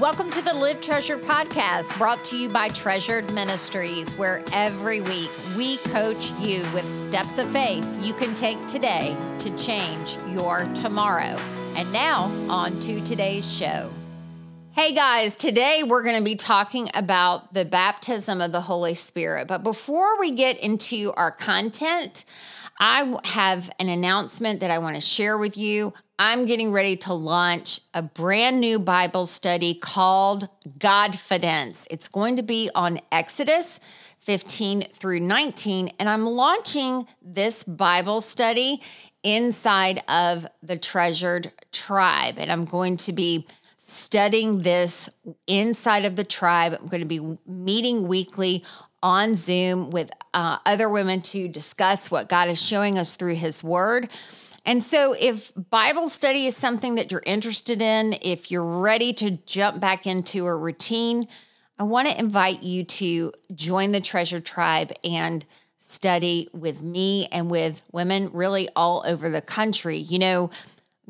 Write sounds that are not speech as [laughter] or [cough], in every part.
Welcome to the Live Treasure podcast, brought to you by Treasured Ministries, where every week we coach you with steps of faith you can take today to change your tomorrow. And now, on to today's show. Hey guys, today we're going to be talking about the baptism of the Holy Spirit. But before we get into our content, I have an announcement that I want to share with you. I'm getting ready to launch a brand new Bible study called Godfidence. It's going to be on Exodus 15 through 19, and I'm launching this Bible study inside of the Treasured Tribe. And I'm going to be studying this inside of the tribe. I'm going to be meeting weekly on Zoom with uh, other women to discuss what God is showing us through His Word. And so, if Bible study is something that you're interested in, if you're ready to jump back into a routine, I want to invite you to join the Treasure Tribe and study with me and with women really all over the country. You know,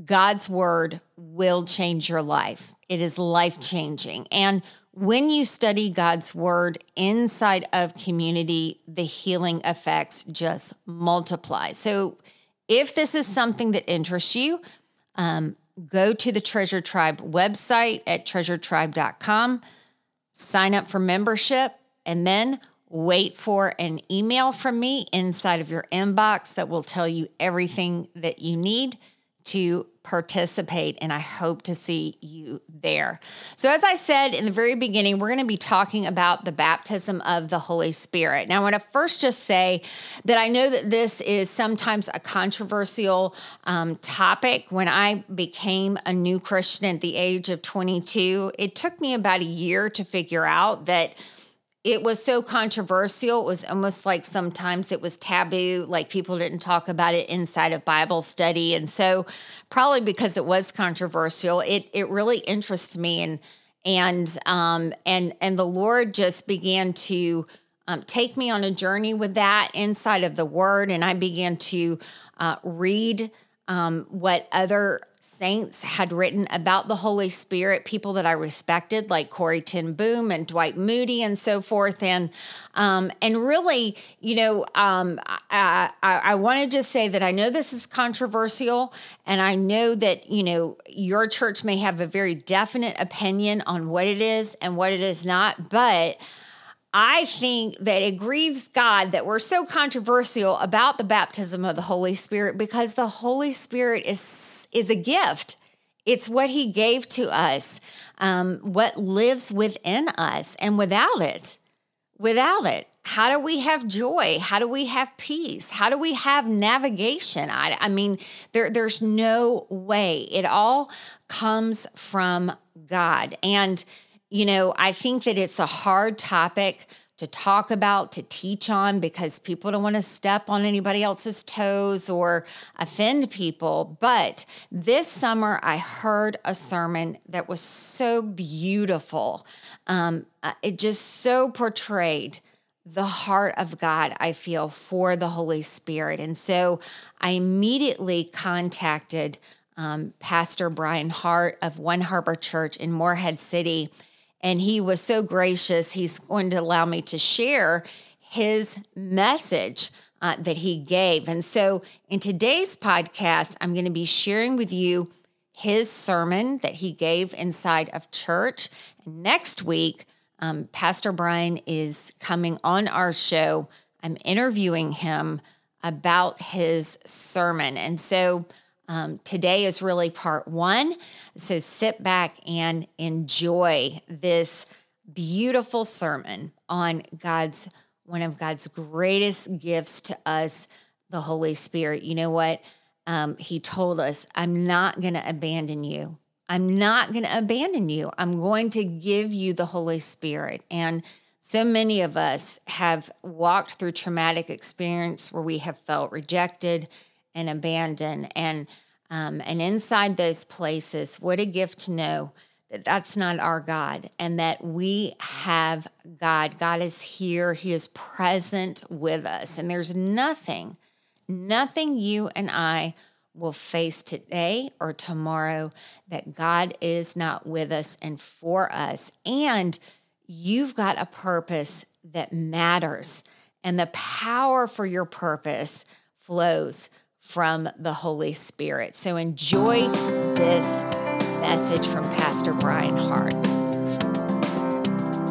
God's word will change your life, it is life changing. And when you study God's word inside of community, the healing effects just multiply. So, if this is something that interests you, um, go to the Treasure Tribe website at treasuretribe.com, sign up for membership, and then wait for an email from me inside of your inbox that will tell you everything that you need to participate, and I hope to see you there. So, as I said in the very beginning, we're going to be talking about the baptism of the Holy Spirit. Now, I want to first just say that I know that this is sometimes a controversial um, topic. When I became a new Christian at the age of 22, it took me about a year to figure out that it was so controversial. It was almost like sometimes it was taboo, like people didn't talk about it inside of Bible study. And so, probably because it was controversial, it it really interests me and and um and and the Lord just began to um, take me on a journey with that inside of the Word, and I began to uh, read um, what other saints had written about the Holy Spirit, people that I respected, like Corrie ten Boom and Dwight Moody and so forth. And um, and really, you know, um, I, I, I want to just say that I know this is controversial, and I know that you know your church may have a very definite opinion on what it is and what it is not, but. I think that it grieves God that we're so controversial about the baptism of the Holy Spirit because the Holy Spirit is is a gift. It's what He gave to us, um, what lives within us. And without it, without it, how do we have joy? How do we have peace? How do we have navigation? I, I mean, there, there's no way. It all comes from God. And, you know, I think that it's a hard topic to talk about, to teach on, because people don't want to step on anybody else's toes or offend people. But this summer, I heard a sermon that was so beautiful. Um, uh, it just so portrayed the heart of God, I feel, for the Holy Spirit. And so I immediately contacted um, Pastor Brian Hart of One Harbor Church in Morehead City and he was so gracious, he's going to allow me to share his message uh, that he gave. And so in today's podcast, I'm going to be sharing with you his sermon that he gave inside of church. Next week, um, Pastor Brian is coming on our show. I'm interviewing him about his sermon. And so um, today is really part one. So sit back and enjoy this beautiful sermon on God's one of God's greatest gifts to us, the Holy Spirit. You know what? Um, he told us, I'm not going to abandon you. I'm not going to abandon you. I'm going to give you the Holy Spirit. And so many of us have walked through traumatic experience where we have felt rejected and abandon And um, and inside those places, what a gift to know that that's not our God and that we have God. God is here, He is present with us. And there's nothing, nothing you and I will face today or tomorrow that God is not with us and for us. And you've got a purpose that matters, and the power for your purpose flows from the Holy Spirit. So enjoy this message from Pastor Brian Hart.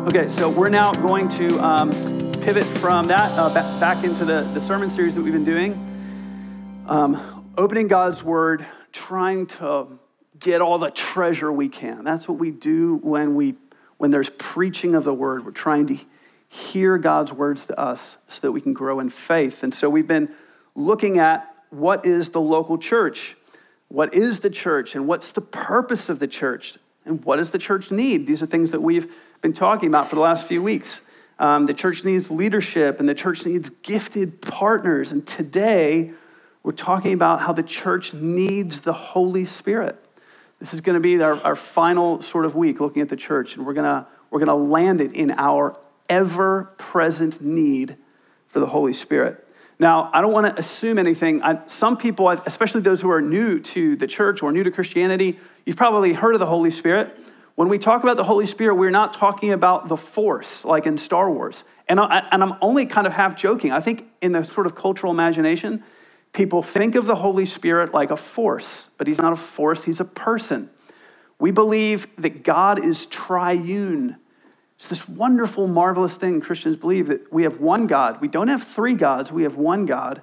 Okay, so we're now going to um, pivot from that uh, back, back into the, the sermon series that we've been doing. Um, opening God's Word, trying to get all the treasure we can. That's what we do when, we, when there's preaching of the Word. We're trying to hear God's words to us so that we can grow in faith. And so we've been looking at what is the local church? What is the church? And what's the purpose of the church? And what does the church need? These are things that we've been talking about for the last few weeks. Um, the church needs leadership and the church needs gifted partners. And today, we're talking about how the church needs the Holy Spirit. This is going to be our, our final sort of week looking at the church, and we're going to, we're going to land it in our ever present need for the Holy Spirit. Now, I don't want to assume anything. I, some people, especially those who are new to the church or new to Christianity, you've probably heard of the Holy Spirit. When we talk about the Holy Spirit, we're not talking about the force like in Star Wars. And, I, and I'm only kind of half joking. I think in the sort of cultural imagination, people think of the Holy Spirit like a force, but he's not a force, he's a person. We believe that God is triune. It's this wonderful, marvelous thing Christians believe that we have one God. We don't have three gods, we have one God.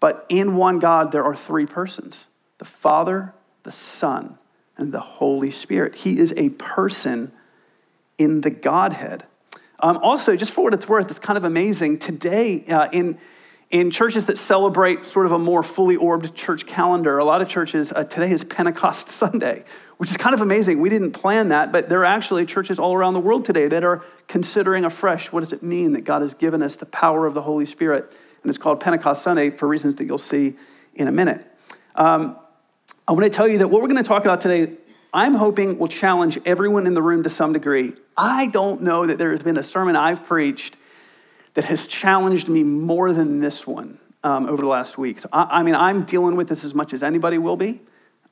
But in one God, there are three persons the Father, the Son, and the Holy Spirit. He is a person in the Godhead. Um, also, just for what it's worth, it's kind of amazing. Today, uh, in, in churches that celebrate sort of a more fully orbed church calendar, a lot of churches, uh, today is Pentecost [laughs] Sunday, which is kind of amazing. We didn't plan that, but there are actually churches all around the world today that are considering afresh what does it mean that God has given us the power of the Holy Spirit? And it's called Pentecost Sunday for reasons that you'll see in a minute. Um, I want to tell you that what we're going to talk about today, I'm hoping will challenge everyone in the room to some degree. I don't know that there has been a sermon I've preached that has challenged me more than this one um, over the last week. So, I, I, mean, I'm dealing with this as much as anybody will be.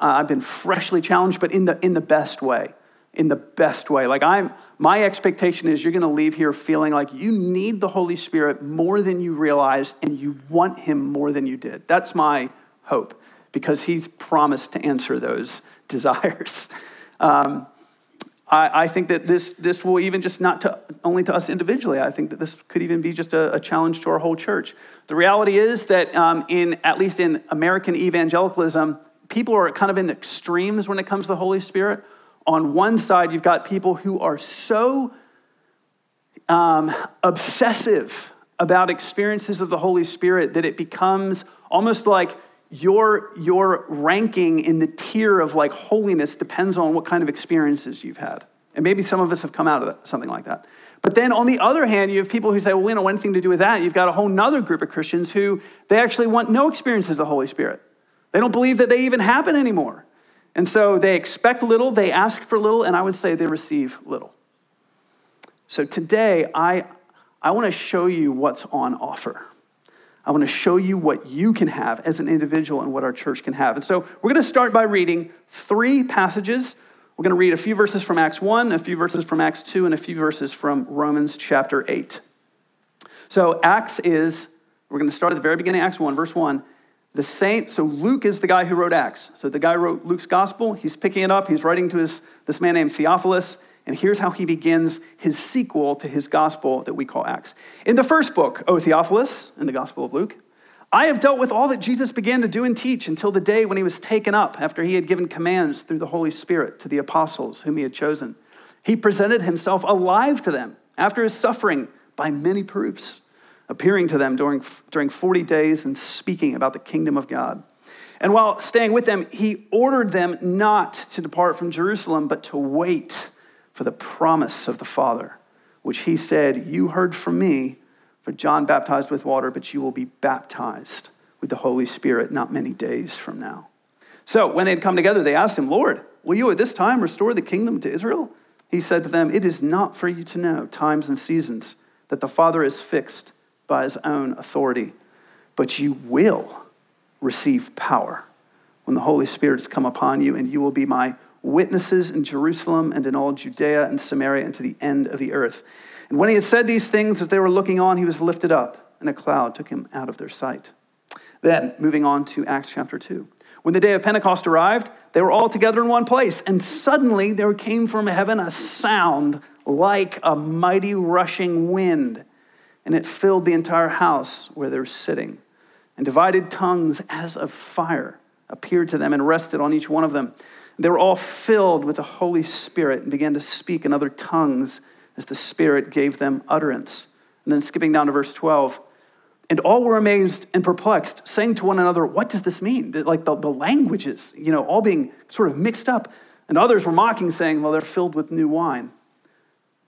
Uh, I've been freshly challenged, but in the, in the best way. In the best way. Like, I'm, my expectation is you're going to leave here feeling like you need the Holy Spirit more than you realized and you want Him more than you did. That's my hope because he's promised to answer those [laughs] desires. Um, I, I, think that this, this will even just not to, only to us individually, I think that this could even be just a, a challenge to our whole church. The reality is that um, in, at least in American evangelicalism, people are kind of in extremes when it comes to the Holy Spirit. On one side, you've got people who are so um, obsessive about experiences of the Holy Spirit that it becomes almost like your, your ranking in the tier of like holiness depends on what kind of experiences you've had. And maybe some of us have come out of that, something like that. But then on the other hand, you have people who say, well, you know, one thing to do with that, you've got a whole nother group of Christians who they actually want no experiences of the Holy Spirit. They don't believe that they even happen anymore. And so they expect little, they ask for little, and I would say they receive little. So today, I, I want to show you what's on offer. I want to show you what you can have as an individual and what our church can have. And so we're going to start by reading three passages. We're going to read a few verses from Acts 1, a few verses from Acts 2, and a few verses from Romans chapter 8. So Acts is, we're going to start at the very beginning, Acts 1, verse 1. The saint, so Luke is the guy who wrote Acts. So the guy wrote Luke's gospel. He's picking it up. He's writing to his, this man named Theophilus. And here's how he begins his sequel to his gospel that we call Acts. In the first book, O Theophilus, in the Gospel of Luke, I have dealt with all that Jesus began to do and teach until the day when he was taken up after he had given commands through the Holy Spirit to the apostles whom he had chosen. He presented himself alive to them after his suffering by many proofs, appearing to them during, during 40 days and speaking about the kingdom of God. And while staying with them, he ordered them not to depart from Jerusalem, but to wait for the promise of the Father, which he said, You heard from me, for John baptized with water, but you will be baptized with the Holy Spirit not many days from now. So when they had come together, they asked him, Lord, will you at this time restore the kingdom to Israel? He said to them, It is not for you to know times and seasons that the Father is fixed by his own authority, but you will receive power when the Holy Spirit has come upon you, and you will be my witnesses in Jerusalem and in all Judea and Samaria and to the end of the earth. And when he had said these things, as they were looking on, he was lifted up, and a cloud took him out of their sight. Then, moving on to Acts chapter 2. When the day of Pentecost arrived, they were all together in one place, and suddenly there came from heaven a sound like a mighty rushing wind, and it filled the entire house where they were sitting. And divided tongues as of fire appeared to them and rested on each one of them. They were all filled with the Holy Spirit and began to speak in other tongues as the Spirit gave them utterance. And then skipping down to verse 12. And all were amazed and perplexed, saying to one another, What does this mean? Like the, the languages, you know, all being sort of mixed up. And others were mocking, saying, Well, they're filled with new wine.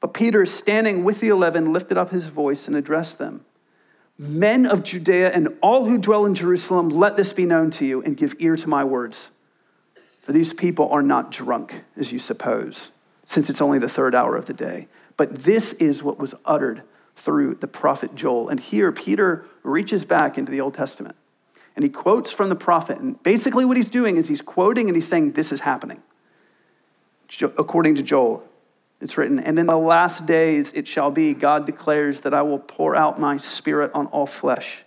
But Peter, standing with the eleven, lifted up his voice and addressed them Men of Judea and all who dwell in Jerusalem, let this be known to you and give ear to my words. For these people are not drunk, as you suppose, since it's only the third hour of the day. But this is what was uttered through the prophet Joel. And here, Peter reaches back into the Old Testament and he quotes from the prophet. And basically, what he's doing is he's quoting and he's saying, This is happening. According to Joel, it's written, And in the last days it shall be, God declares, that I will pour out my spirit on all flesh.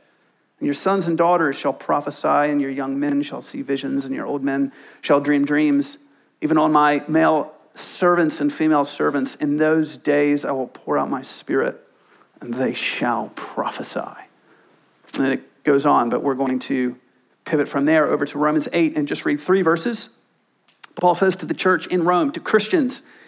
And your sons and daughters shall prophesy, and your young men shall see visions, and your old men shall dream dreams. Even on my male servants and female servants, in those days I will pour out my spirit and they shall prophesy. And it goes on, but we're going to pivot from there over to Romans 8 and just read three verses. Paul says to the church in Rome, to Christians,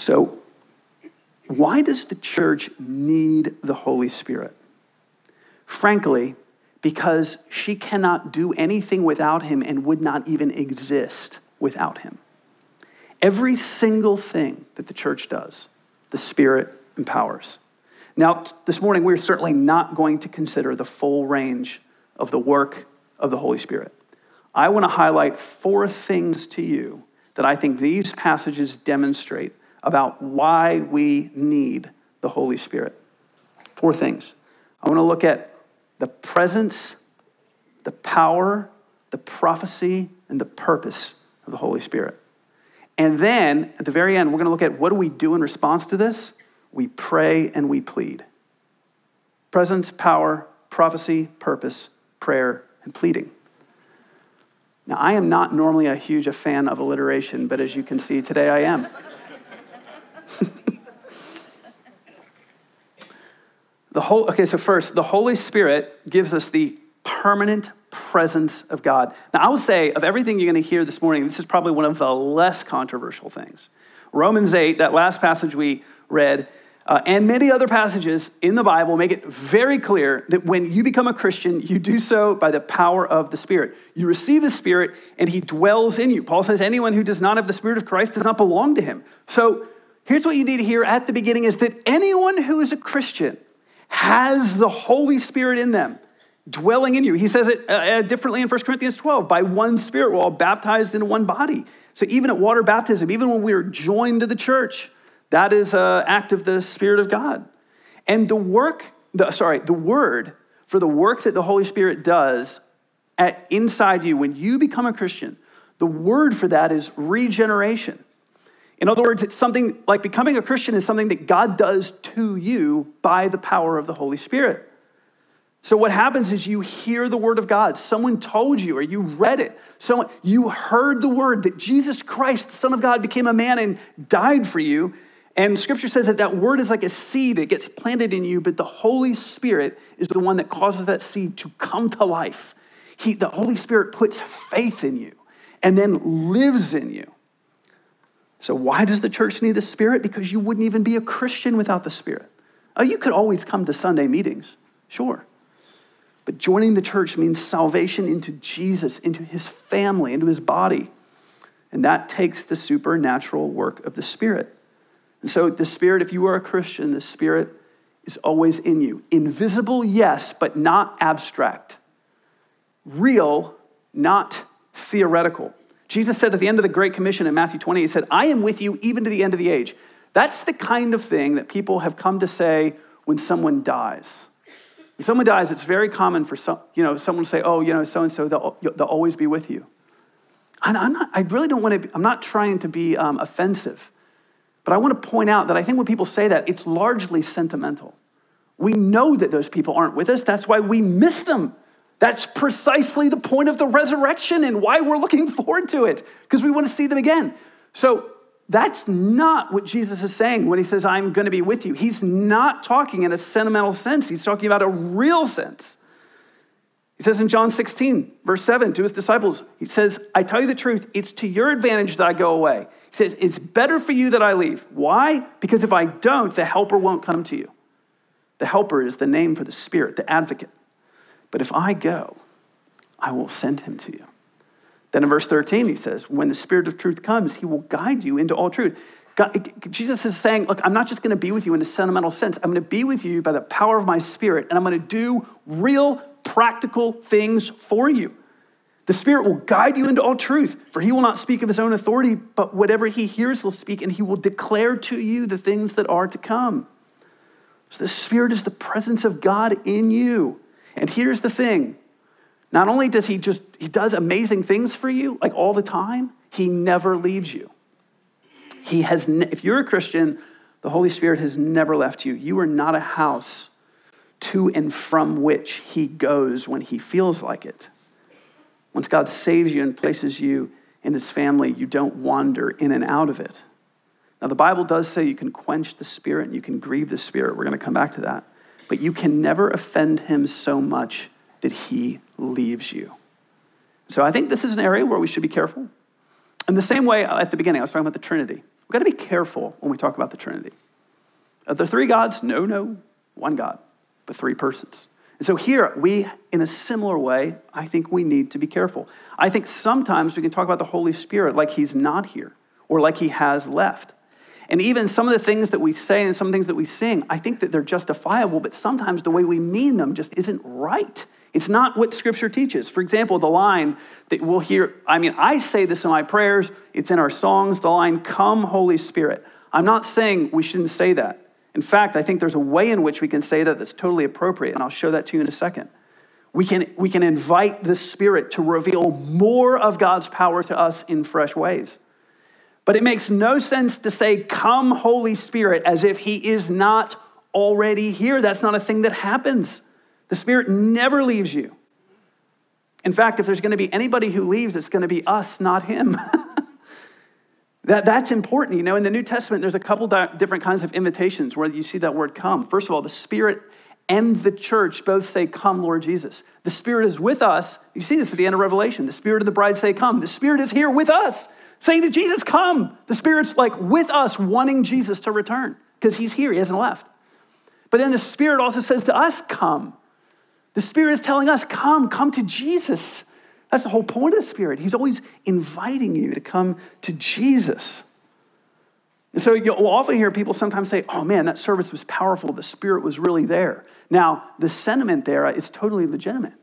So, why does the church need the Holy Spirit? Frankly, because she cannot do anything without him and would not even exist without him. Every single thing that the church does, the Spirit empowers. Now, this morning, we're certainly not going to consider the full range of the work of the Holy Spirit. I want to highlight four things to you that I think these passages demonstrate about why we need the Holy Spirit. Four things. I want to look at the presence, the power, the prophecy, and the purpose of the Holy Spirit. And then at the very end, we're going to look at what do we do in response to this? we pray and we plead. Presence, power, prophecy, purpose, prayer, and pleading. Now, I am not normally a huge a fan of alliteration, but as you can see today, I am. [laughs] the whole, okay, so first, the Holy Spirit gives us the permanent presence of God. Now, I would say of everything you're going to hear this morning, this is probably one of the less controversial things. Romans 8, that last passage we read, uh, and many other passages in the Bible make it very clear that when you become a Christian, you do so by the power of the Spirit. You receive the Spirit, and He dwells in you. Paul says, anyone who does not have the Spirit of Christ does not belong to Him. So here's what you need to hear at the beginning is that anyone who is a Christian has the Holy Spirit in them dwelling in you. He says it uh, uh differently in 1 Corinthians 12 by one Spirit, we're all baptized into one body. So even at water baptism, even when we are joined to the church, that is an act of the Spirit of God. And the work, the, sorry, the word for the work that the Holy Spirit does at, inside you when you become a Christian, the word for that is regeneration. In other words, it's something like becoming a Christian is something that God does to you by the power of the Holy Spirit. So what happens is you hear the word of God. Someone told you or you read it. Someone you heard the word that Jesus Christ, the Son of God, became a man and died for you. And scripture says that that word is like a seed, it gets planted in you, but the Holy Spirit is the one that causes that seed to come to life. He, the Holy Spirit puts faith in you and then lives in you. So, why does the church need the Spirit? Because you wouldn't even be a Christian without the Spirit. Oh, you could always come to Sunday meetings, sure. But joining the church means salvation into Jesus, into his family, into his body. And that takes the supernatural work of the Spirit. And so, the Spirit, if you are a Christian, the Spirit is always in you. Invisible, yes, but not abstract. Real, not theoretical. Jesus said at the end of the Great Commission in Matthew 20, He said, I am with you even to the end of the age. That's the kind of thing that people have come to say when someone dies. When someone dies, it's very common for some, you know, someone to say, oh, you know, so and so, they'll always be with you. And I'm not, I really don't want to, I'm not trying to be um, offensive, but I want to point out that I think when people say that, it's largely sentimental. We know that those people aren't with us. That's why we miss them. That's precisely the point of the resurrection and why we're looking [laughs] forward to it, because we want to see them again. So that's not what Jesus is saying when he says, I'm going to be with you. He's not talking in a sentimental sense, he's talking about a real sense. He says in John 16, verse 7, to his disciples, he says, I tell you the truth, it's to your advantage that I go away. He says, It's better for you that I leave. Why? Because if I don't, the helper won't come to you. The helper is the name for the Spirit, the advocate. But if I go, I will send him to you. Then in verse 13, he says, When the Spirit of truth comes, he will guide you into all truth. God, Jesus is saying, Look, I'm not just going to be with you in a sentimental sense. I'm going to be with you by the power of my Spirit, and I'm going to do real, practical things for you. The Spirit will guide you into all truth, for he will not speak of his own authority, but whatever he hears, he'll speak, and he will declare to you the things that are to come. So the Spirit is the presence of God in you. And here's the thing not only does he just, he does amazing things for you, like all the time, he never leaves you. He has, ne- if you're a Christian, the Holy Spirit has never left you. You are not a house to and from which he goes when he feels like it. Once God saves you and places you in his family, you don't wander in and out of it. Now, the Bible does say you can quench the Spirit and you can grieve the Spirit. We're going to come back to that. But you can never offend him so much that he leaves you. So I think this is an area where we should be careful. In the same way, at the beginning, I was talking about the Trinity. We've got to be careful when we talk about the Trinity. Are there three gods? No, no, one God, but three persons. And so here, we, in a similar way, I think we need to be careful. I think sometimes we can talk about the Holy Spirit like he's not here or like he has left. And even some of the things that we say and some things that we sing, I think that they're justifiable, but sometimes the way we mean them just isn't right. It's not what Scripture teaches. For example, the line that we'll hear, I mean, I say this in my prayers, it's in our songs, the line, Come, Holy Spirit. I'm not saying we shouldn't say that. In fact, I think there's a way in which we can say that that's totally appropriate, and I'll show that to you in a second. We can, we can invite the Spirit to reveal more of God's power to us in fresh ways. But it makes no sense to say, Come, Holy Spirit, as if He is not already here. That's not a thing that happens. The Spirit never leaves you. In fact, if there's going to be anybody who leaves, it's going to be us, not Him. [laughs] that, that's important. You know, in the New Testament, there's a couple different kinds of invitations where you see that word come. First of all, the Spirit and the church both say, Come, Lord Jesus. The Spirit is with us. You see this at the end of Revelation. The Spirit of the bride say, Come. The Spirit is here with us, saying to Jesus, Come. The Spirit's like with us, wanting Jesus to return because He's here, He hasn't left. But then the Spirit also says to us, Come. The Spirit is telling us, come, come to Jesus. That's the whole point of the Spirit. He's always inviting you to come to Jesus. And so you'll often hear people sometimes say, oh man, that service was powerful. The Spirit was really there. Now, the sentiment there is totally legitimate.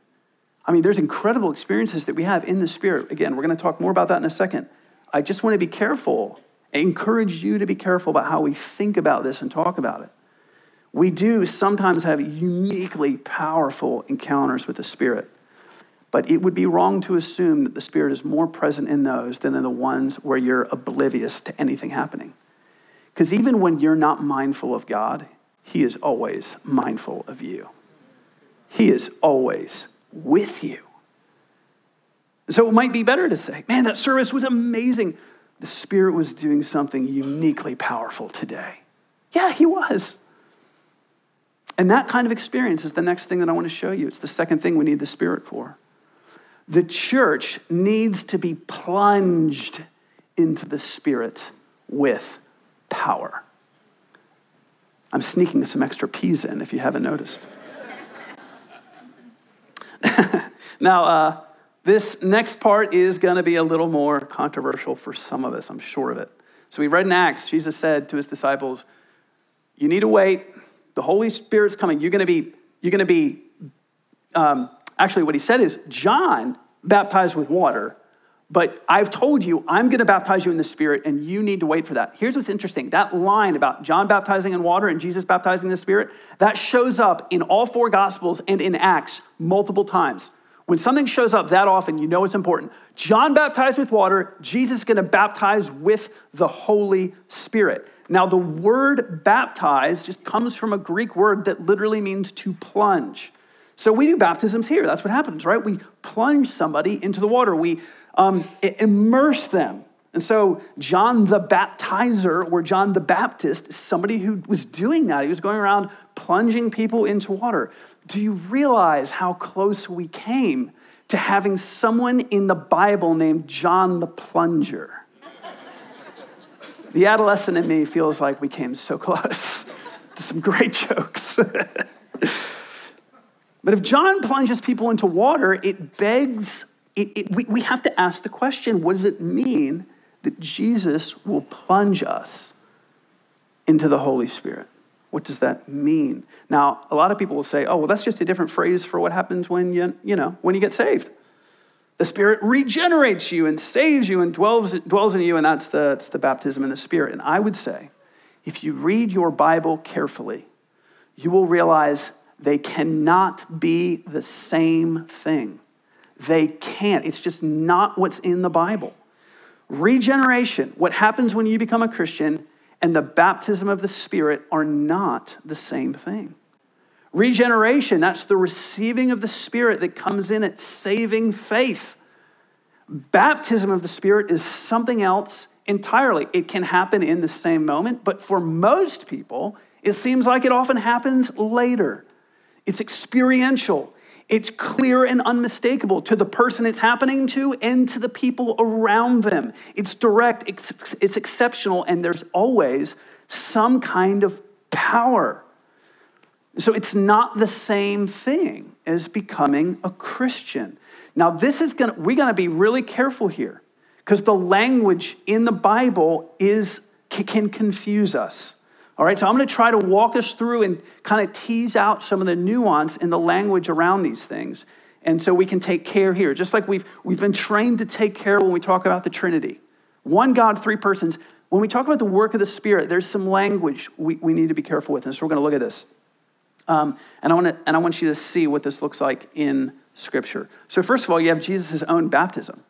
I mean, there's incredible experiences that we have in the Spirit. Again, we're going to talk more about that in a second. I just want to be careful. I encourage you to be careful about how we think about this and talk about it we do sometimes have uniquely powerful encounters with the Spirit. But it would be wrong to assume that the Spirit is more present in those than in the ones where you're oblivious to anything happening. Because even when you're not mindful of God, He is always mindful of you. He is always with you. So it might be better to say, man, that service was amazing. The Spirit was doing something uniquely powerful today. Yeah, He was. And that kind of experience is the next thing that I want to show you. It's the second thing we need the Spirit for. The church needs to be plunged into the Spirit with power. I'm sneaking some extra peas in if you haven't noticed. [laughs] now, uh, this next part is going to be a little more controversial for some of us, I'm sure of it. So we read in Acts, Jesus said to his disciples, You need to wait. The Holy Spirit's coming. You're going to be, you're going to be, um, actually, what he said is, John baptized with water, but I've told you, I'm going to baptize you in the Spirit, and you need to wait for that. Here's what's interesting that line about John baptizing in water and Jesus baptizing in the Spirit, that shows up in all four Gospels and in Acts multiple times. When something shows up that often, you know it's important. John baptized with water, Jesus is going to baptize with the Holy Spirit. Now, the word baptize just comes from a Greek word that literally means to plunge. So we do baptisms here. That's what happens, right? We plunge somebody into the water, we um, immerse them. And so, John the Baptizer, or John the Baptist, is somebody who was doing that. He was going around plunging people into water. Do you realize how close we came to having someone in the Bible named John the Plunger? the adolescent in me feels like we came so close [laughs] to some great jokes. [laughs] but if John plunges people into water, it begs, it, it, we, we have to ask the question what does it mean that Jesus will plunge us into the Holy Spirit? What does that mean? Now, a lot of people will say, oh, well, that's just a different phrase for what happens when you, you know, when you get saved. The Spirit regenerates you and saves you and dwells, dwells in you, and that's the, that's the baptism in the Spirit. And I would say, if you read your Bible carefully, you will realize they cannot be the same thing. They can't. It's just not what's in the Bible. Regeneration, what happens when you become a Christian, and the baptism of the Spirit are not the same thing. Regeneration, that's the receiving of the Spirit that comes in at saving faith. Baptism of the Spirit is something else entirely. It can happen in the same moment, but for most people, it seems like it often happens later. It's experiential, it's clear and unmistakable to the person it's happening to and to the people around them. It's direct, it's, it's exceptional, and there's always some kind of power. So it's not the same thing as becoming a Christian. Now, this is gonna, we're gonna be really careful here because the language in the Bible is, can confuse us. All right, so I'm going to try to walk us through and kind of tease out some of the nuance in the language around these things. And so we can take care here, just like we've, we've been trained to take care when we talk about the Trinity. One God, three persons. When we talk about the work of the Spirit, there's some language we, we need to be careful with. And so we're going to look at this. Um, and, I want to, and I want you to see what this looks like in Scripture. So, first of all, you have Jesus' own baptism.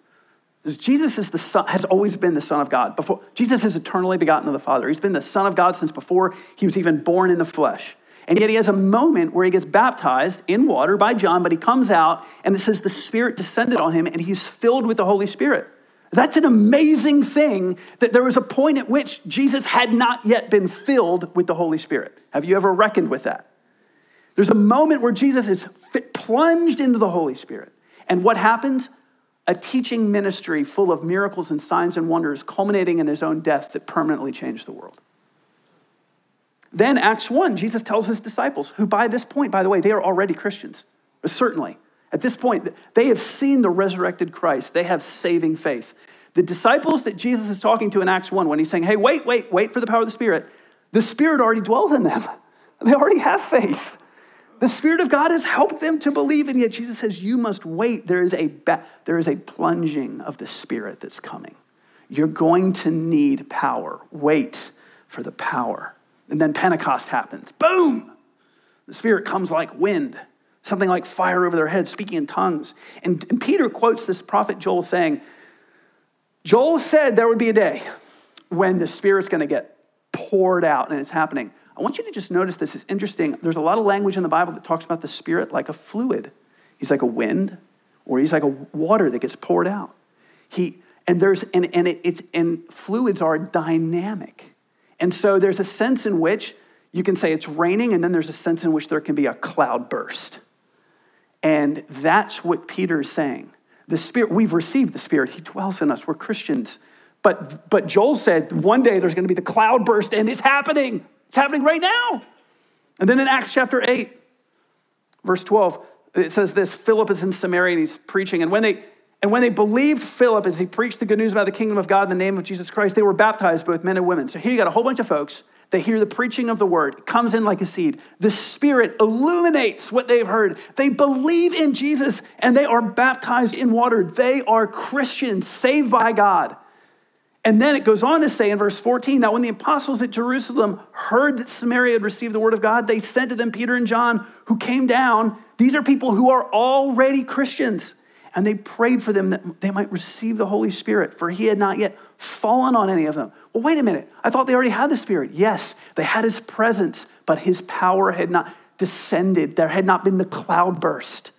Jesus is the son, has always been the Son of God. Before Jesus is eternally begotten of the Father. He's been the Son of God since before he was even born in the flesh. And yet he has a moment where he gets baptized in water by John, but he comes out and it says the Spirit descended on him and he's filled with the Holy Spirit. That's an amazing thing that there was a point at which Jesus had not yet been filled with the Holy Spirit. Have you ever reckoned with that? There's a moment where Jesus is plunged into the Holy Spirit. And what happens? A teaching ministry full of miracles and signs and wonders, culminating in his own death that permanently changed the world. Then, Acts 1, Jesus tells his disciples, who by this point, by the way, they are already Christians, certainly. At this point, they have seen the resurrected Christ, they have saving faith. The disciples that Jesus is talking to in Acts 1, when he's saying, hey, wait, wait, wait for the power of the Spirit, the Spirit already dwells in them. [laughs] They already have faith. The Spirit of God has helped them to believe, and yet Jesus says, You must wait. There is a, there is a plunging of the Spirit that's coming. You're going to need power. Wait for the power. And then Pentecost happens. Boom! The Spirit comes like wind, something like fire over their heads, speaking in tongues. And, and Peter quotes this prophet Joel saying, Joel said there would be a day when the Spirit's going to get poured out, and it's happening. I want you to just notice this. is interesting. There's a lot of language in the Bible that talks about the Spirit like a fluid. He's like a wind, or he's like a water that gets poured out. He and there's and and it, it's and fluids are dynamic, and so there's a sense in which you can say it's raining, and then there's a sense in which there can be a cloud burst, and that's what Peter is saying. The Spirit, we've received the Spirit. He dwells in us. We're Christians. But, but Joel said one day there's going to be the cloud burst, and it's happening. It's happening right now. And then in Acts chapter 8, verse 12, It says this Philip is in Samaria and he's preaching. And when they and when they believed Philip as he preached the good news about the kingdom of God in the name of Jesus Christ, they were baptized, both men and women. So here you got a whole bunch of folks. They hear the preaching of the word. It comes in like a seed. The Spirit illuminates what they've heard. They believe in Jesus and they are baptized in water. They are Christians saved by God. And then it goes on to say in verse 14 Now, when the apostles at Jerusalem heard that Samaria had received the word of God, they sent to them Peter and John, who came down. These are people who are already Christians and they prayed for them that they might receive the Holy Spirit, for he had not yet fallen on any of them. Well, wait a minute. I thought they already had the Spirit. Yes, they had his presence, but his power had not descended. There had not been the cloud burst.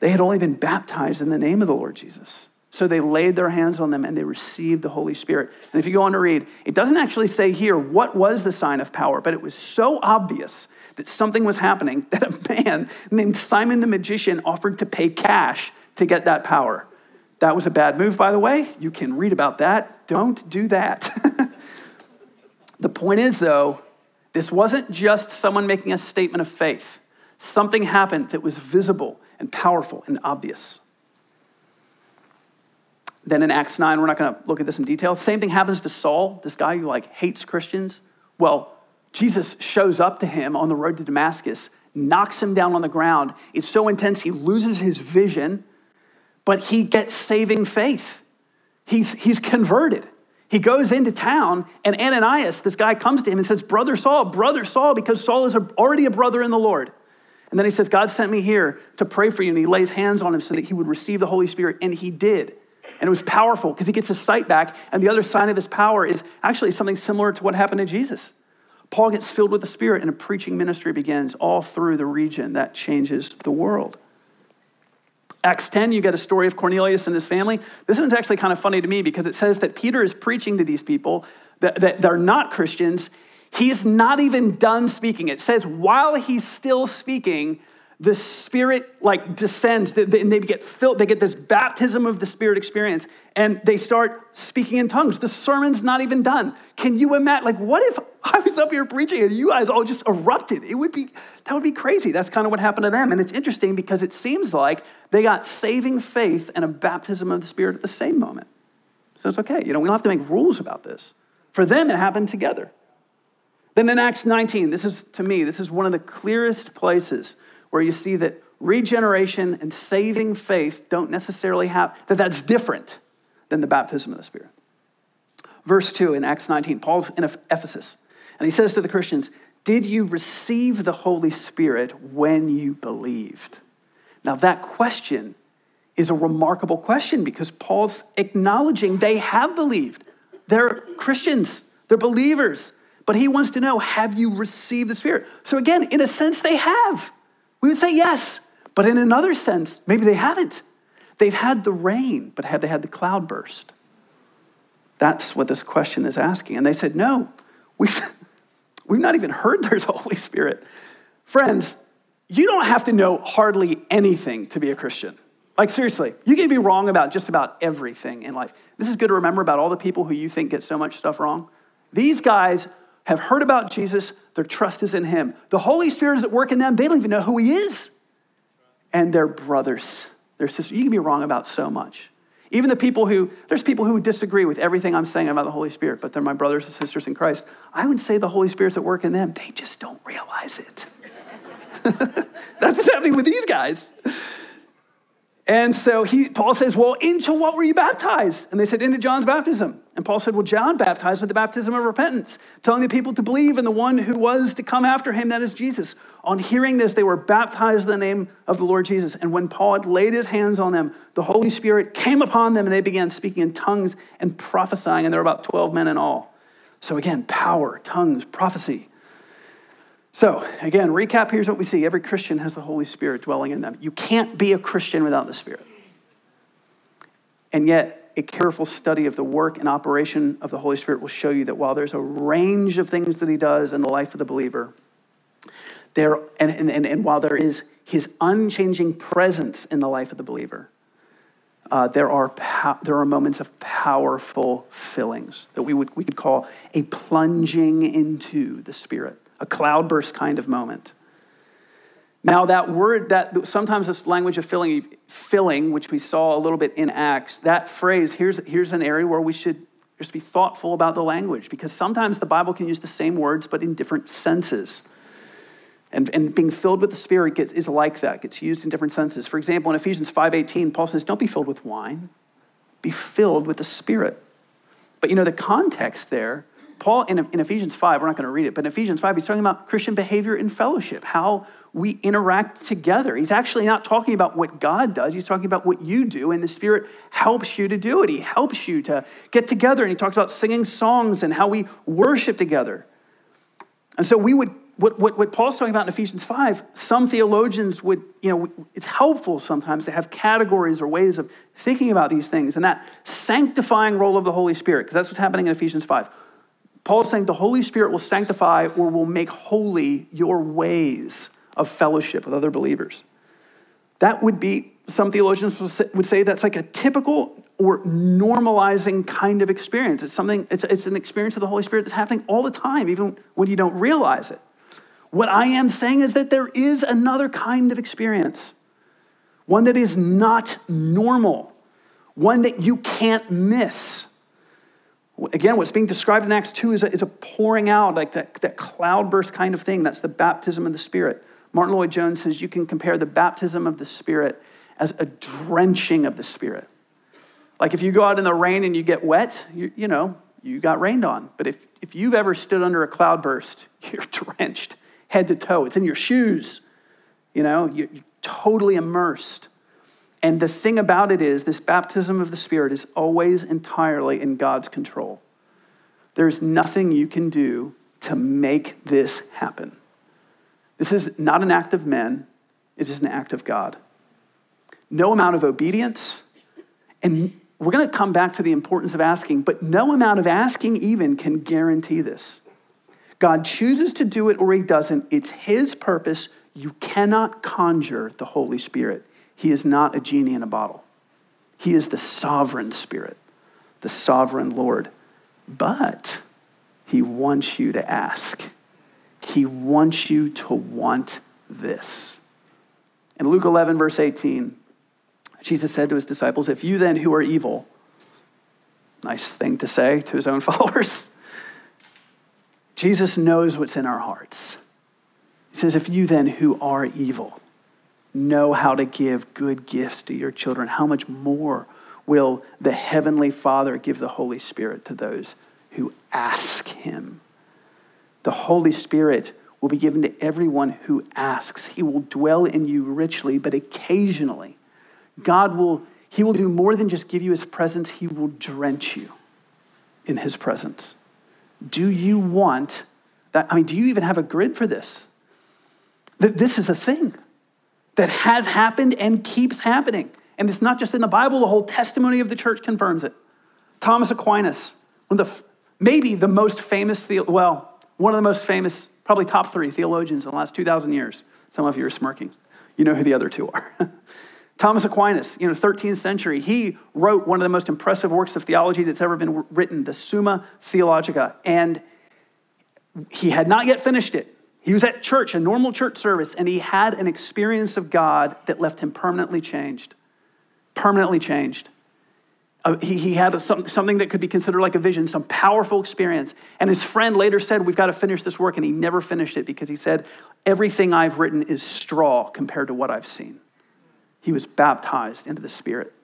They had only been baptized in the name of the Lord Jesus. So they laid their hands on them and they received the Holy Spirit. And if you go on to read, it doesn't actually say here what was the sign of power, but it was so obvious that something was happening [laughs] that a man named Simon the magician offered to pay cash to get that power. That was a bad move, by the way. You can read about that. Don't do that. [laughs] the point is, though, this wasn't just someone making a statement of faith. Something happened that was visible and powerful and obvious. Then in Acts 9, we're not going to look at this in detail. Same thing happens to Saul, this guy who like hates Christians. Well, Jesus shows up to him on the road to Damascus, knocks him down on the ground. It's so intense, he loses his vision, but he gets saving faith. He's, he's converted. He goes into town, and Ananias, this guy, comes to him and says, Brother Saul, Brother Saul, because Saul is already a brother in the Lord. And then he says, God sent me here to pray for you. And he lays hands on him so that he would receive the Holy Spirit. And he did. And it was powerful because he gets his sight back. And the other sign of his power is actually something similar to what happened to Jesus. Paul gets filled with the Spirit, and a preaching ministry begins all through the region that changes the world. Acts 10, you get a story of Cornelius and his family. This one's actually kind of funny to me because it says that Peter is preaching to these people that, that they're not Christians. He's not even done speaking. It says while he's still speaking, the spirit like descends. And they get filled they get this baptism of the spirit experience and they start speaking in tongues. The sermon's not even done. Can you imagine like what if [laughs] i was up here preaching and you guys all just erupted? It would be that would be crazy. That's kind of what happened to them. And it's interesting because it seems like they got saving faith and a baptism of the spirit at the same moment. So it's okay you know we don't have to make rules about this. For them it happened together. Then in acts 19 this is to me this is one of the clearest places where you see that regeneration and saving faith don't necessarily have, that that's different than the baptism of the Spirit. Verse 2 in Acts 19, Paul's in Ephesus, and he says to the Christians, Did you receive the Holy Spirit when you believed? Now, that question is a remarkable question because Paul's acknowledging they have believed. They're Christians, they're believers, but he wants to know have you received the Spirit? So, again, in a sense, they have. We would say yes, but in another sense, maybe they haven't. They've had the rain, but have they had the cloud burst? That's what this question is asking. And they said, no, we've, [laughs] we've not even heard there's a Holy Spirit. Friends, you don't have to know hardly anything to be a Christian. Like, seriously, you can be wrong about just about everything in life. This is good to remember about all the people who you think get so much stuff wrong. These guys have heard about Jesus, their trust is in him. The Holy Spirit is at work in them, they don't even know who he is. And they're brothers, their sisters. You can be wrong about so much. Even the people who, there's people who disagree with everything I'm saying about the Holy Spirit, but they're my brothers and sisters in Christ. I would say the Holy Spirit's at work in them. They just don't realize it. [laughs] That's what's happening with these guys. And so he, Paul says, Well, into what were you baptized? And they said, Into John's baptism. And Paul said, Well, John baptized with the baptism of repentance, telling the people to believe in the one who was to come after him, that is Jesus. On hearing this, they were baptized in the name of the Lord Jesus. And when Paul had laid his hands on them, the Holy Spirit came upon them, and they began speaking in tongues and prophesying. And there were about 12 men in all. So again, power, tongues, prophecy. So, again, recap here's what we see every Christian has the Holy Spirit dwelling in them. You can't be a Christian without the Spirit. And yet, a careful study of the work and operation of the Holy Spirit will show you that while there's a range of things that He does in the life of the believer, there, and, and, and while there is His unchanging presence in the life of the believer, uh, there, are po- there are moments of powerful fillings that we, would, we could call a plunging into the Spirit a cloudburst kind of moment. Now, that word, that sometimes this language of filling, filling, which we saw a little bit in Acts, that phrase, here's, here's an area where we should just be thoughtful about the language because sometimes the Bible can use the same words but in different senses. And, and being filled with the Spirit gets, is like that, gets used in different senses. For example, in Ephesians 5.18, Paul says, don't be filled with wine, be filled with the Spirit. But you know, the context there Paul, in, in Ephesians 5, we're not going to read it, but in Ephesians 5, he's talking about Christian behavior in fellowship, how we interact together. He's actually not talking about what God does, he's talking about what you do, and the Spirit helps you to do it. He helps you to get together, and he talks about singing songs and how we worship together. And so we would what, what, what, Paul's talking about in Ephesians 5, some theologians would, you know, it's helpful sometimes to have categories or ways of thinking about these things and that sanctifying role of the Holy Spirit, because that's what's happening in Ephesians 5. Paul's saying the Holy Spirit will sanctify or will make holy your ways of fellowship with other believers. That would be, some theologians would say that's like a typical or normalizing kind of experience. It's something, it's, it's an experience of the Holy Spirit that's happening all the time, even when you don't realize it. What I am saying is that there is another kind of experience, one that is not normal, one that you can't miss. Again, what's being described in Acts 2 is a, is a pouring out, like that, that cloudburst kind of thing. That's the baptism of the Spirit. Martyn Lloyd-Jones says you can compare the baptism of the Spirit as a drenching of the Spirit. Like if you go out in the rain and you get wet, you, you know, you got rained on. But if, if you've ever stood under a cloudburst, [laughs] you're drenched head to toe. It's in your shoes. You know, you're, you're totally immersed. And the thing about it is, this baptism of the Spirit is always entirely in God's control. There's nothing you can do to make this happen. This is not an act of men, it is an act of God. No amount of obedience, and we're going to come back to the importance of asking, but no amount of asking even can guarantee this. God chooses to do it or he doesn't. It's his purpose. You cannot conjure the Holy Spirit. He is not a genie in a bottle. He is the sovereign Spirit, the sovereign Lord. But He wants you to ask. He wants you to want this. In Luke 11, verse 18, Jesus said to his disciples, If you then who are evil, nice thing to say to his own [laughs] followers, Jesus knows what's in our hearts. He says, If you then who are evil, know how to give good gifts to your children, how much more will the Heavenly Father give the Holy Spirit to those who ask Him? The Holy Spirit will be given to everyone who asks. He will dwell in you richly, but occasionally, God will, He will do more than just give you His presence, He will drench you in His presence. Do you want that? I mean, do you even have a grid for this? That this is a thing that has happened and keeps happening. And it's not just in the Bible, the whole testimony of the church confirms it. Thomas Aquinas, one of the, maybe the most famous, the, well, one of the most famous, probably top three theologians in the last 2,000 years. Some of you are smirking. You know who the other two are. [laughs] Thomas Aquinas, you know, 13th century, he wrote one of the most impressive works of theology that's ever been written, the Summa Theologica. And he had not yet finished it. He was at church, a normal church service, and he had an experience of God that left him permanently changed. Permanently changed. Uh, he, he had a, some, something that could be considered like a vision, some powerful experience. And his friend later said, We've got to finish this work. And he never finished it because he said, Everything I've written is straw compared to what I've seen. He was baptized into the Spirit.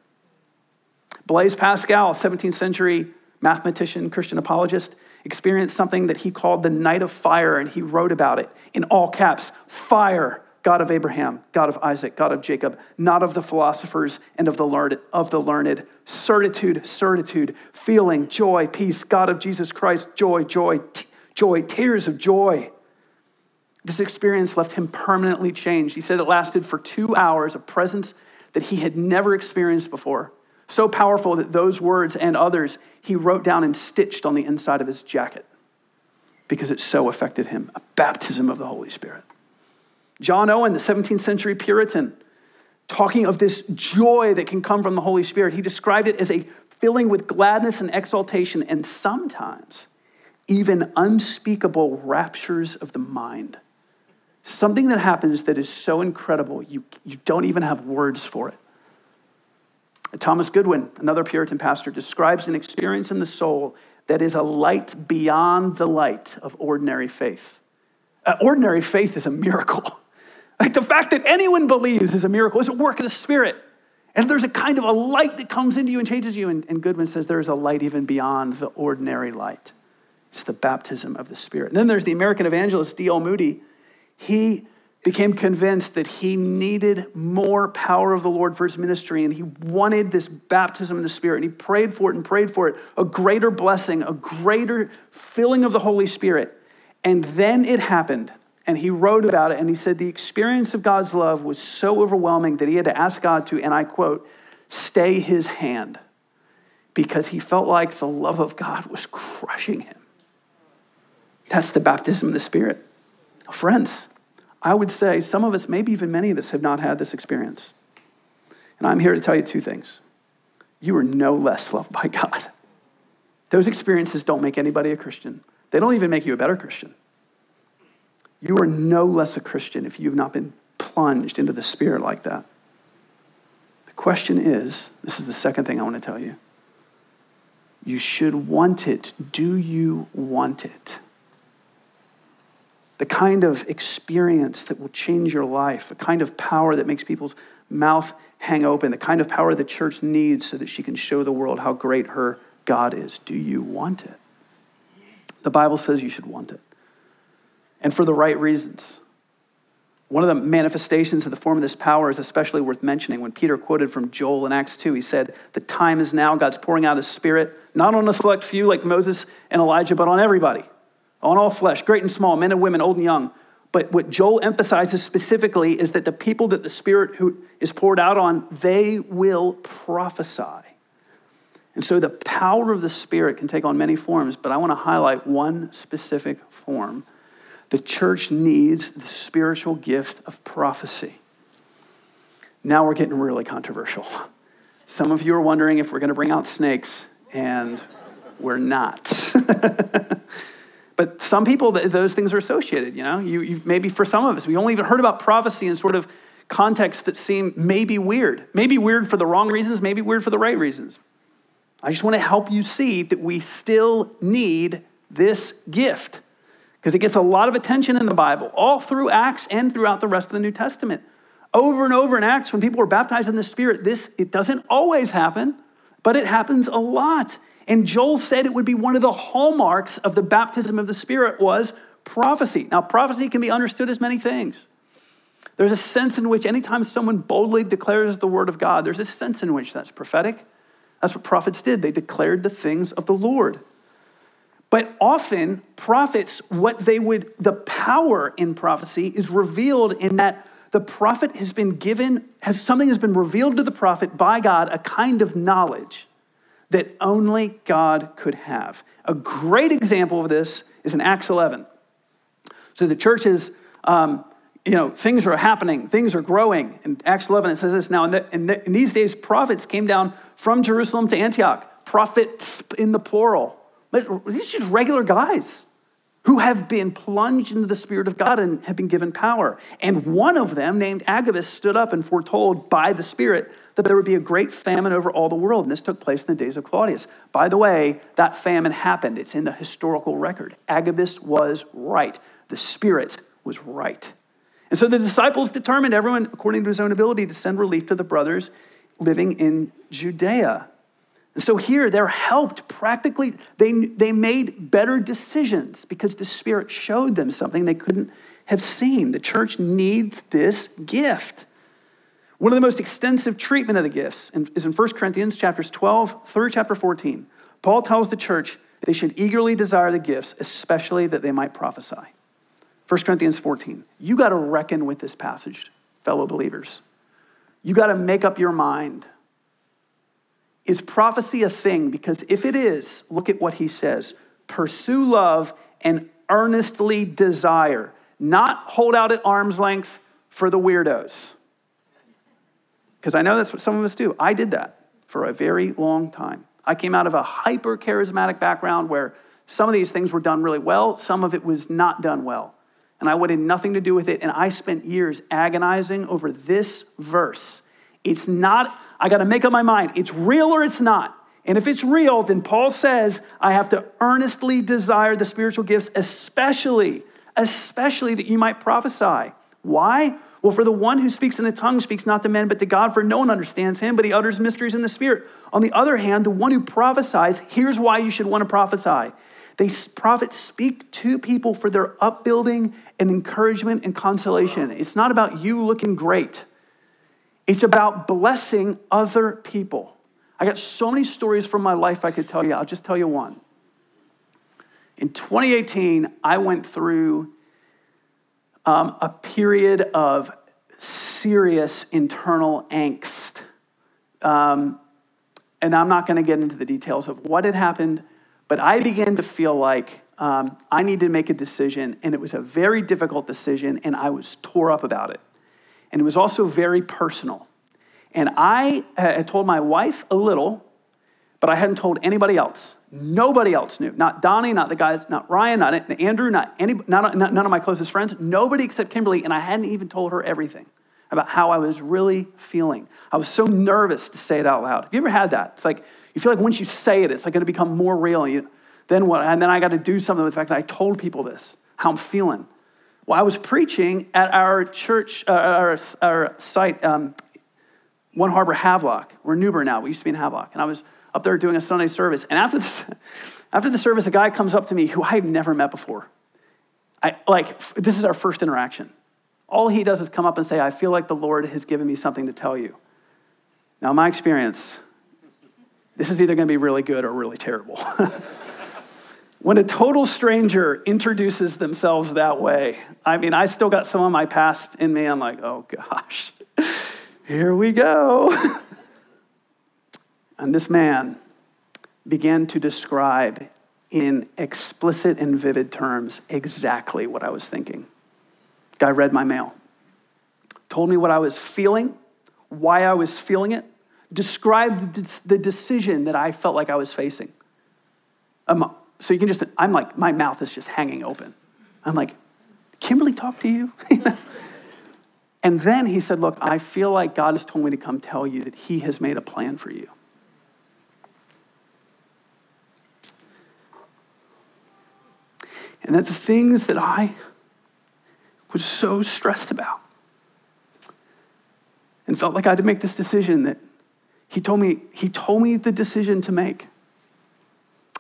Blaise Pascal, 17th century mathematician, Christian apologist, experienced something that he called the night of fire, and he wrote about it in all caps Fire, God of Abraham, God of Isaac, God of Jacob, not of the philosophers and of the learned, of the learned. Certitude, certitude, feeling, joy, peace, God of Jesus Christ, joy, joy, t- joy, tears of joy. This experience left him permanently changed. He said it lasted for two hours, a presence that he had never experienced before. So powerful that those words and others he wrote down and stitched on the inside of his jacket because it so affected him a baptism of the Holy Spirit. John Owen, the 17th century Puritan, talking of this joy that can come from the Holy Spirit, he described it as a filling with gladness and exaltation, and sometimes even unspeakable raptures of the mind. Something that happens that is so incredible, you, you don't even have words for it. Thomas Goodwin, another Puritan pastor, describes an experience in the soul that is a light beyond the light of ordinary faith. Uh, ordinary faith is a miracle. [laughs] Like the fact that anyone believes is a miracle. It's a work of the Spirit. And there's a kind of a light that comes into you and changes you. And, and Goodwin says there is a light even beyond the ordinary light. It's the baptism of the Spirit. And then there's the American evangelist, D.L. Moody. He became convinced that he needed more power of the Lord for his ministry, and he wanted this baptism in the Spirit, and he prayed for it and prayed for it a greater blessing, a greater filling of the Holy Spirit. And then it happened, and he wrote about it, and he said the experience of God's love was so overwhelming that he had to ask God to, and I quote, stay his hand, because he felt like the love of God was crushing him. That's the baptism of the Spirit. Friends, I would say some of us, maybe even many of us, have not had this experience. And I'm here to tell you two things. You are no less loved by God. Those experiences don't make anybody a Christian, they don't even make you a better Christian. You are no less a Christian if you've not been plunged into the Spirit like that. The question is this is the second thing I want to tell you. You should want it. Do you want it? The kind of experience that will change your life, the kind of power that makes people's mouth hang open, the kind of power the church needs so that she can show the world how great her God is. Do you want it? The Bible says you should want it. And for the right reasons. One of the manifestations of the form of this power is especially worth mentioning. When Peter quoted from Joel in Acts 2, he said, The time is now, God's pouring out his spirit, not on a select few like Moses and Elijah, but on everybody on all flesh, great and small, men and women, old and young. But what Joel emphasizes specifically is that the people that the Spirit who is poured out on, they will prophesy. And so the power of the Spirit can take on many forms, but I want to highlight one specific form. The church needs the spiritual gift of prophecy. Now we're getting really controversial. Some of you are wondering if we're going to bring out snakes, and we're not. [laughs] But some people, those things are associated, you know? You, maybe for some of us, we only even heard about prophecy in sort of contexts that seem maybe weird. Maybe weird for the wrong reasons, maybe weird for the right reasons. I just want to help you see that we still need this gift because it gets a lot of attention in the Bible, all through Acts and throughout the rest of the New Testament. Over and over in Acts, when people were baptized in the Spirit, this, it doesn't always happen, but it happens a lot. And Joel said it would be one of the hallmarks of the baptism of the Spirit was prophecy. Now, prophecy can be understood as many things. There's a sense in which anytime someone boldly declares the word of God, there's a sense in which that's prophetic. That's what prophets did. They declared the things of the Lord. But often, prophets, what they would, the power in prophecy is revealed in that the prophet has been given, has something has been revealed to the prophet by God, a kind of knowledge that only God could have. A great example of this is in Acts 11. So the church is, um, you know, things are happening, things are growing. In Acts 11, it says this now, in, the, in, the, in these days, prophets came down from Jerusalem to Antioch. Prophets in the plural. These are just regular guys who have been plunged into the Spirit of God and have been given power. And one of them, named Agabus, stood up and foretold by the Spirit that there would be a great famine over all the world. And this took place in the days of Claudius. By the way, that famine happened, it's in the historical record. Agabus was right, the Spirit was right. And so the disciples determined, everyone according to his own ability, to send relief to the brothers living in Judea. So here they're helped practically, they, they made better decisions because the Spirit showed them something they couldn't have seen. The church needs this gift. One of the most extensive treatment of the gifts is in 1 Corinthians chapters 12 through chapter 14. Paul tells the church they should eagerly desire the gifts, especially that they might prophesy. 1 Corinthians 14. You got to reckon with this passage, fellow believers. You got to make up your mind is prophecy a thing? Because if it is, look at what he says pursue love and earnestly desire, not hold out at arm's length for the weirdos. Because I know that's what some of us do. I did that for a very long time. I came out of a hyper charismatic background where some of these things were done really well, some of it was not done well. and I wanted nothing to do with it. And I spent years agonizing over this verse. It's not, I got to make up my mind. It's real or it's not. And if it's real, then Paul says, I have to earnestly desire the spiritual gifts, especially, especially that you might prophesy. Why? Well, for the one who speaks in a tongue speaks not to men, but to God, for no one understands him, but he utters mysteries in the Spirit. On the other hand, the one who prophesies, here's why you should want to prophesy. They prophets speak to people for their upbuilding and encouragement and consolation. It's not about you looking great. It's about blessing other people. I got so many stories from my life I could tell you. I'll just tell you one. In 2018, I went through um, a period of serious internal angst. Um, and I'm not going to get into the details of what had happened, but I began to feel like um, I needed to make a decision, and it was a very difficult decision, and I was tore up about it. And it was also very personal. And I uh, had told my wife a little, but I hadn't told anybody else. Nobody else knew. Not Donnie, not the guys, not Ryan, not Andrew, not any, not, not, none of my closest friends. Nobody except Kimberly, and I hadn't even told her everything about how I was really feeling. I was so nervous to say it out loud. Have you ever had that? It's like you feel like once you say it, it's like going to become more real. You, then what? And then I got to do something with the fact that I told people this, how I'm feeling. Well, I was preaching at our church, uh, our, our site, um, One Harbor Havelock. We're in New Bern now. We used to be in Havelock. And I was up there doing a Sunday service. And after, this, [laughs] after the service, a guy comes up to me who I've never met before. I, like, this is our first interaction. All he does is come up and say, I feel like the Lord has given me something to tell you. Now, my experience, this is either going to be really good or really terrible. [laughs] when a total stranger introduces themselves that way, I mean, I still got some of my past in me. I'm like, oh gosh, [laughs] here we go. [laughs] And this man began to describe in explicit and vivid terms exactly what I was thinking. Guy read my mail, told me what I was feeling, why I was feeling it, described the decision that I felt like I was facing. So you can just, I'm like, my mouth is just hanging open. I'm like, Kimberly talk to you? [laughs] and then he said, Look, I feel like God has told me to come tell you that He has made a plan for you. And that the things that I was so stressed about and felt like I had to make this decision that he told me, he told me the decision to make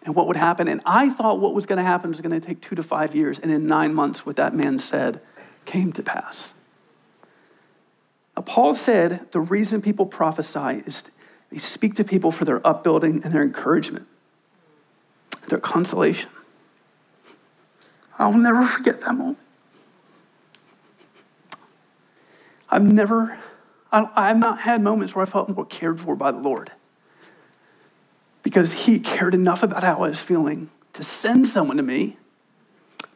and what would happen. And I thought what was going to happen was going to take two to five years. And in nine months, what that man said came to pass. Now, Paul said the reason people prophesy is they speak to people for their upbuilding and their encouragement, their consolation. I'll never forget that moment. I've never, I've not had moments where I felt more cared for by the Lord because He cared enough about how I was feeling to send someone to me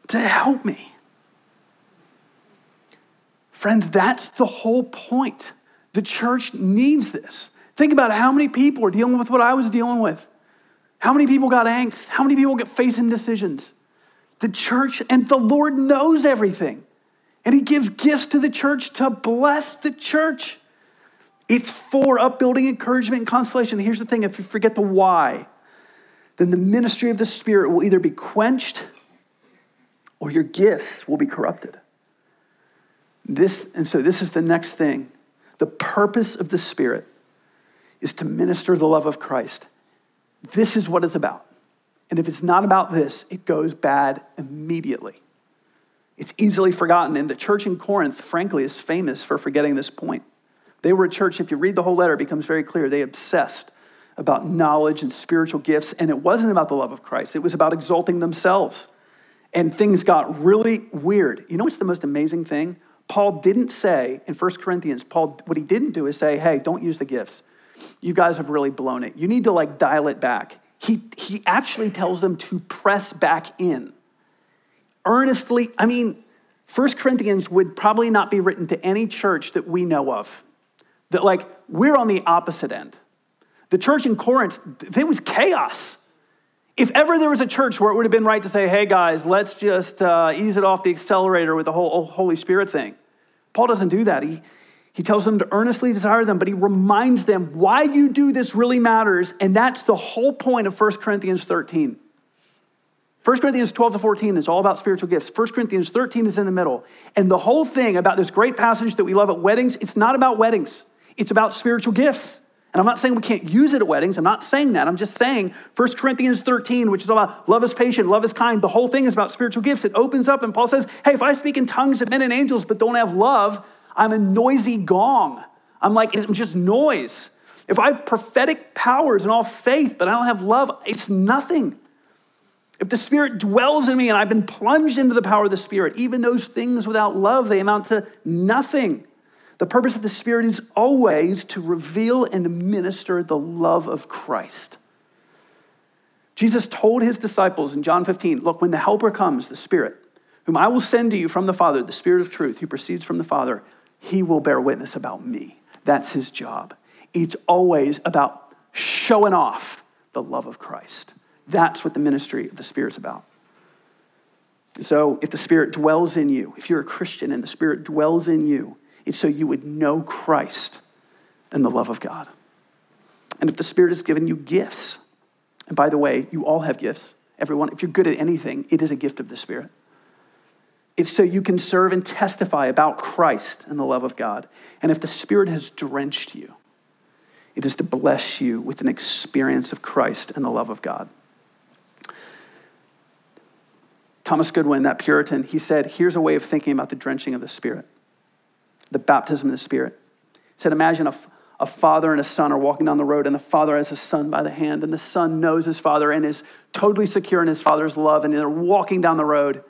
to help me. Friends, that's the whole point. The church needs this. Think about how many people are dealing with what I was dealing with. How many people got angst? How many people get facing decisions? The church, and the Lord knows everything. And He gives gifts to the church to bless the church. It's for upbuilding, encouragement, and consolation. Here's the thing if you forget the why, then the ministry of the Spirit will either be quenched or your gifts will be corrupted. This, and so this is the next thing. The purpose of the Spirit is to minister the love of Christ. This is what it's about. And if it's not about this, it goes bad immediately. It's easily forgotten. And the church in Corinth, frankly, is famous for forgetting this point. They were a church, if you read the whole letter, it becomes very clear. They obsessed about knowledge and spiritual gifts, and it wasn't about the love of Christ, it was about exalting themselves. And things got really weird. You know what's the most amazing thing? Paul didn't say in 1 Corinthians, Paul, what he didn't do is say, hey, don't use the gifts. You guys have really blown it. You need to like dial it back. He, he actually tells them to press back in. Earnestly, I mean, 1 Corinthians would probably not be written to any church that we know of. That, like, we're on the opposite end. The church in Corinth, there was chaos. if ever there was a church where it would have been right to say, hey guys, let's just uh, ease it off the accelerator with the whole Holy Spirit thing, Paul doesn't do that. He, he tells them to earnestly desire them, but he reminds them why you do this really matters. And that's the whole point of 1 Corinthians 13. 1 Corinthians 12 to 14 is all about spiritual gifts. 1 Corinthians 13 is in the middle. And the whole thing about this great passage that we love at weddings, it's not about weddings, it's about spiritual gifts. And I'm not saying we can't use it at weddings. I'm not saying that. I'm just saying 1 Corinthians 13, which is about love is patient, love is kind. The whole thing is about spiritual gifts. It opens up, and Paul says, Hey, if I speak in tongues of men and angels but don't have love, I'm a noisy gong. I'm like, I'm just noise. If I have prophetic powers and all faith, but I don't have love, it's nothing. If the Spirit dwells in me and I've been plunged into the power of the Spirit, even those things without love, they amount to nothing. The purpose of the Spirit is always to reveal and minister the love of Christ. Jesus told his disciples in John 15 Look, when the Helper comes, the Spirit, whom I will send to you from the Father, the Spirit of truth, who proceeds from the Father, he will bear witness about me. That's his job. It's always about showing off the love of Christ. That's what the ministry of the Spirit's about. So, if the Spirit dwells in you, if you're a Christian and the Spirit dwells in you, so you would know Christ and the love of God. And if the Spirit has given you gifts, and by the way, you all have gifts, everyone, if you're good at anything, it is a gift of the Spirit. It's so you can serve and testify about Christ and the love of God. And if the Spirit has drenched you, it is to bless you with an experience of Christ and the love of God. Thomas Goodwin, that Puritan, he said, Here's a way of thinking about the drenching of the Spirit the baptism of the Spirit. He said, Imagine a, a father and a son are walking down the road, and the father has his son by the hand, and the son knows his father and is totally secure in his father's love, and they're walking down the road.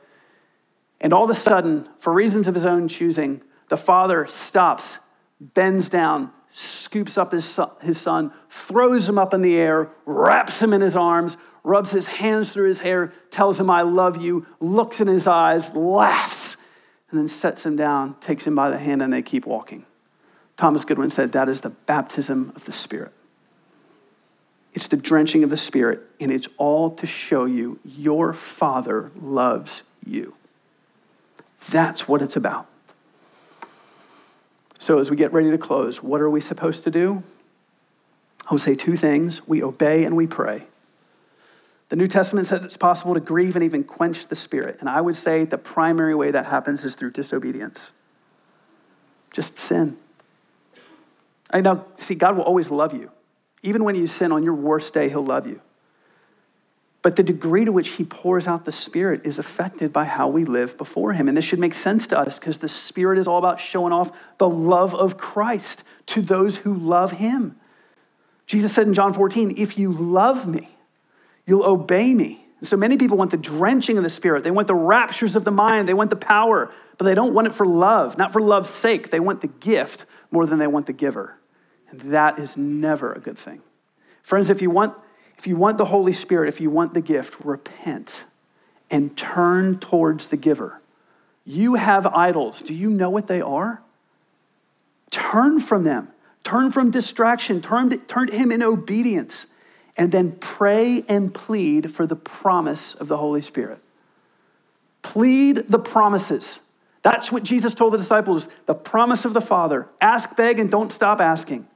And all of a sudden, for reasons of his own choosing, the father stops, bends down, scoops up his son, his son, throws him up in the air, wraps him in his arms, rubs his hands through his hair, tells him, I love you, looks in his eyes, laughs, and then sets him down, takes him by the hand, and they keep walking. Thomas Goodwin said that is the baptism of the Spirit. It's the drenching of the Spirit, and it's all to show you your Father loves you. That's what it's about. So, as we get ready to close, what are we supposed to do? I will say two things we obey and we pray. The New Testament says it's possible to grieve and even quench the Spirit. And I would say the primary way that happens is through disobedience. Just sin. I know, see, God will always love you. Even when you sin on your worst day, He'll love you. But the degree to which He pours out the Spirit is affected by how we live before Him. And this should make sense to us because the Spirit is all about showing off the love of Christ to those who love Him. Jesus said in John 14, If you love me, You'll obey me. so many people want the drenching of the Spirit. They want the raptures of the mind. They want the power, but they don't want it for love, not for love's sake. They want the gift more than they want the giver. And that is never a good thing. Friends, if you want, if you want the Holy Spirit, if you want the gift, repent and turn towards the giver. You have idols. Do you know what they are? Turn from them. Turn from distraction. Turn to, turn to Him in obedience and then pray and plead for the promise of the Holy Spirit. Plead the promises. That's what Jesus told the disciples the promise of the Father. Ask, beg, and don't stop asking.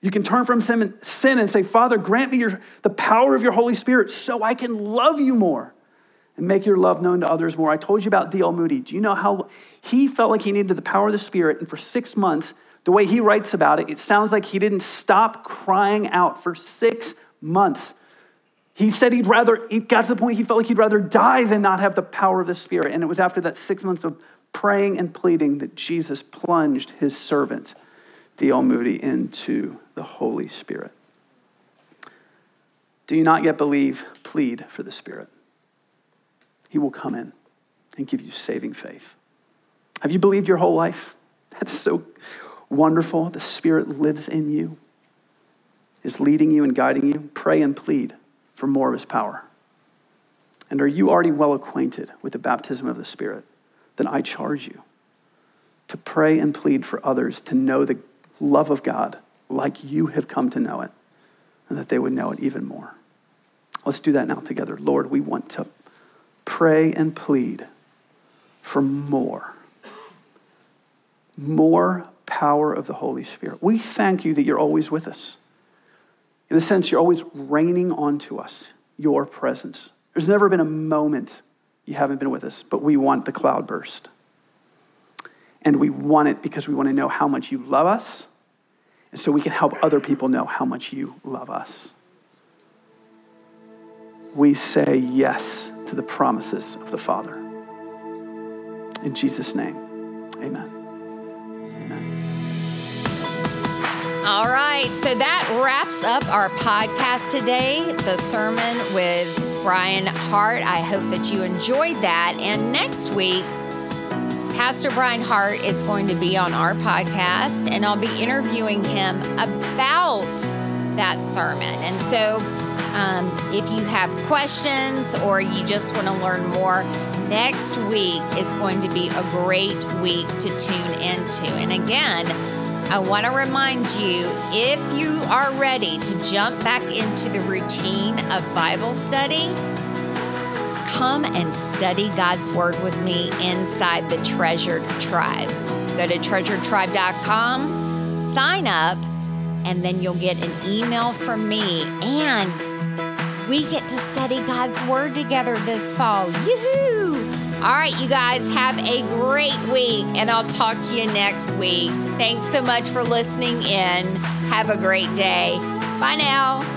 You can turn from sin and say, Father, grant me your, the power of your Holy Spirit so I can love you more and make your love known to others more. I told you about D.L. Moody. Do you know how he felt like he needed the power of the Spirit? And for six months, the way he writes about it, it sounds like he didn't stop crying out for six months. He said he'd rather, he got to the point he felt like he'd rather die than not have the power of the Spirit. And it was after that six months of praying and pleading that Jesus plunged his servant, D.L. Moody, into the Holy Spirit. Do you not yet believe? Plead for the Spirit. He will come in and give you saving faith. Have you believed your whole life? That's so wonderful. The Spirit lives in you is leading you and guiding you, pray and plead for more of his power. And are you already well acquainted with the baptism of the Spirit? Then I charge you to pray and plead for others to know the love of God like you have come to know it, and that they would know it even more. Let's do that now together. Lord, we want to pray and plead for more. More power of the Holy Spirit. We thank you that you're always with us. In a sense, you're always raining onto us your presence. There's never been a moment you haven't been with us, but we want the cloud burst. And we want it because we want to know how much you love us, and so we can help other people know how much you love us. We say yes to the promises of the Father. In Jesus' name, amen. All right, so that wraps up our podcast today, the sermon with Brian Hart. I hope that you enjoyed that. And next week, Pastor Brian Hart is going to be on our podcast, and I'll be interviewing him about that sermon. And so, um, if you have questions or you just want to learn more, next week is going to be a great week to tune into. And again, I want to remind you if you are ready to jump back into the routine of Bible study, come and study God's Word with me inside the Treasured Tribe. Go to treasuredtribe.com, sign up, and then you'll get an email from me. And we get to study God's Word together this fall. Yoo-hoo! All right, you guys, have a great week, and I'll talk to you next week. Thanks so much for listening in. Have a great day. Bye now.